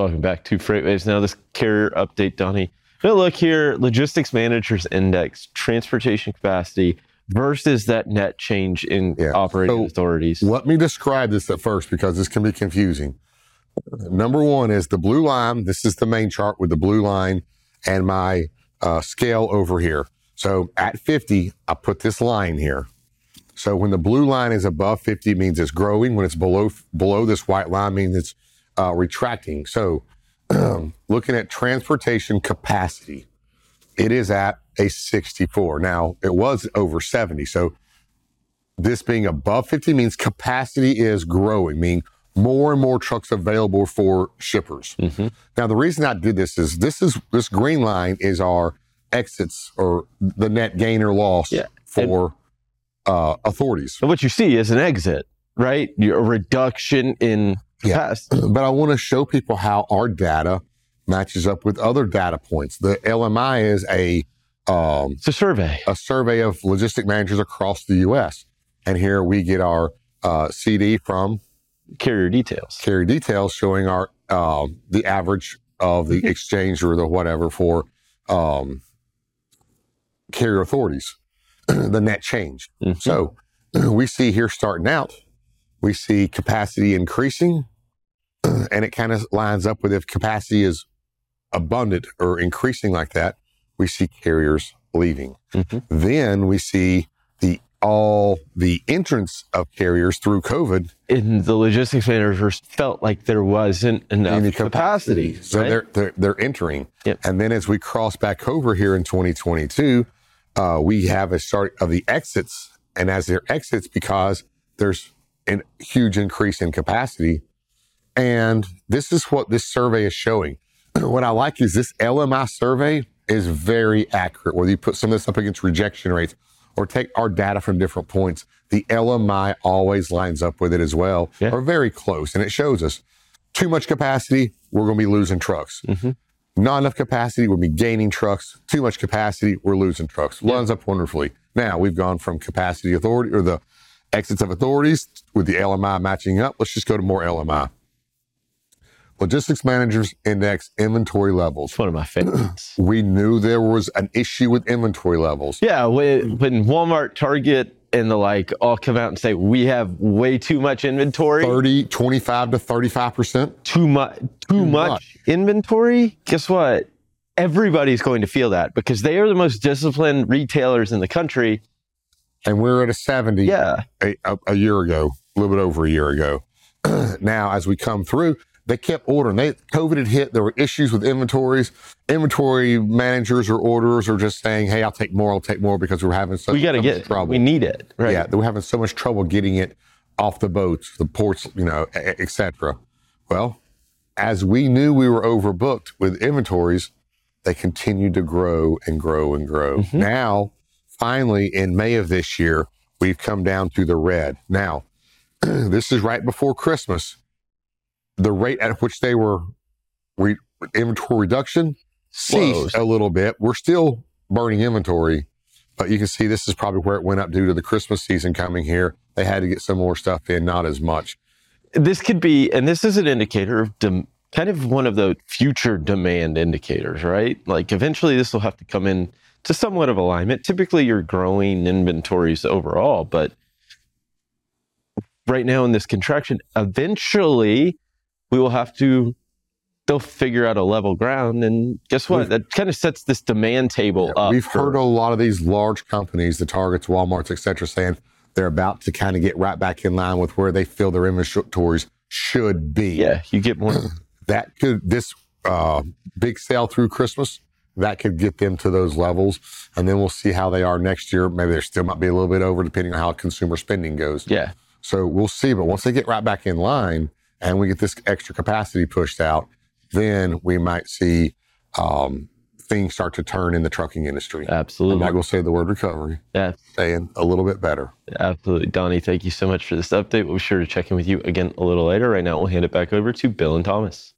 Welcome back to FreightWaves. Now, this carrier update, Donny. Now, look here Logistics Managers Index, transportation capacity versus that net change in Yeah. operating So, authorities. Let me describe this at first because this can be confusing. Number one is the blue line. This is the main chart with the blue line and my uh, scale over here. So at 50, I put this line here. So when the blue line is above 50, means it's growing. When it's below below this white line, means it's uh, retracting. So looking at transportation capacity, it is at a 64. Now it was over 70. So this being above 50 means capacity is growing, meaning more and more trucks available for shippers. Now, the reason I did this is this is this green line is our exits or the net gain or loss Yeah. for uh, authorities. And what you see is an exit, right? A reduction in Yeah. capacity. But I want to show people how our data matches up with other data points. The LMI is a um, It's a survey. a survey of logistic managers across the U.S. And here we get our uh, CD from Carrier details. carrier details showing our um, the average of the exchange or the whatever for um, carrier authorities, the net change. Mhm. So we see here starting out, we see capacity increasing, and it kind of lines up with if capacity is abundant or increasing like that, we see carriers leaving. Mhm. Then we see the all the entrance of carriers through COVID and the logistics managers felt like there wasn't enough capacity. So right? they're, they're they're entering. Yep. And then as we cross back over here in 2022, uh, we have a start of the exits, and as their exits, because there's a huge increase in capacity, and this is what this survey is showing. what I like is this LMI survey is very accurate. Whether you put some of this up against rejection rates or take our data from different points, the LMI always lines up with it as well, Yeah. or very close, and it shows us too much capacity, we're going to be losing trucks. Mhm. Not enough capacity, we'll be gaining trucks. Too much capacity, we're losing trucks. Lines up wonderfully. Now we've gone from capacity authority or the exits of authorities with the LMI matching up. Let's just go to more LMI. Logistics managers index inventory levels. It's one of my favorites. We knew there was an issue with inventory levels. yeah, when, when Walmart, Target, and the like all come out and say we have way too much inventory, 30, 25 to 35%. too much, too much much. inventory. Guess what? Everybody's going to feel that because they are the most disciplined retailers in the country. And we're at a 70. Yeah, a, a, a year ago, a little bit over a year ago. now, as we come through, they kept ordering. They COVID had hit. There were issues with inventories. Inventory managers or orders are just saying, "Hey, I'll take more. I'll take more because we're having such we got to so get much trouble." We need it, right? Yeah, were having so much trouble getting it off the boats, the ports, you know, etc. Well, as we knew we were overbooked with inventories, they continued to grow and grow and grow. Mm-hmm. Now, finally, in May of this year, we've come down to the red. Now, this is right before Christmas. The rate at which they were re- inventory reduction ceased a little bit. We're still burning inventory, but you can see this is probably where it went up due to the Christmas season coming here. They had to get some more stuff in, not as much. this could be, and this is an indicator of dem- kind of one of the future demand indicators, right? Like eventually this will have to come in to somewhat of alignment. Typically, you're growing inventories overall, but right now in this contraction, eventually we will have to. They'll figure out a level ground, and guess what? We've- that kind of sets this demand table up. We've for- heard a lot of these large companies, the Targets, Walmarts, et cetera, saying they're about to kind of get right back in line with where they feel their inventories should be. yeah, you get more. That could, this uh, big sale through Christmas, that could get them to those levels. And then we'll see how they are next year. Maybe there still might be a little bit over depending on how consumer spending goes. Yeah, So we'll see. But once they get right back in line and we get this extra capacity pushed out, then we might see um, things start to turn in the trucking industry. I'm absolutely. not going to say the word recovery, Yeah, saying a little bit better. Absolutely. Donny, thank you so much for this update. We'll be sure to check in with you again a little later. Right now, we'll hand it back over to Bill and Thomas.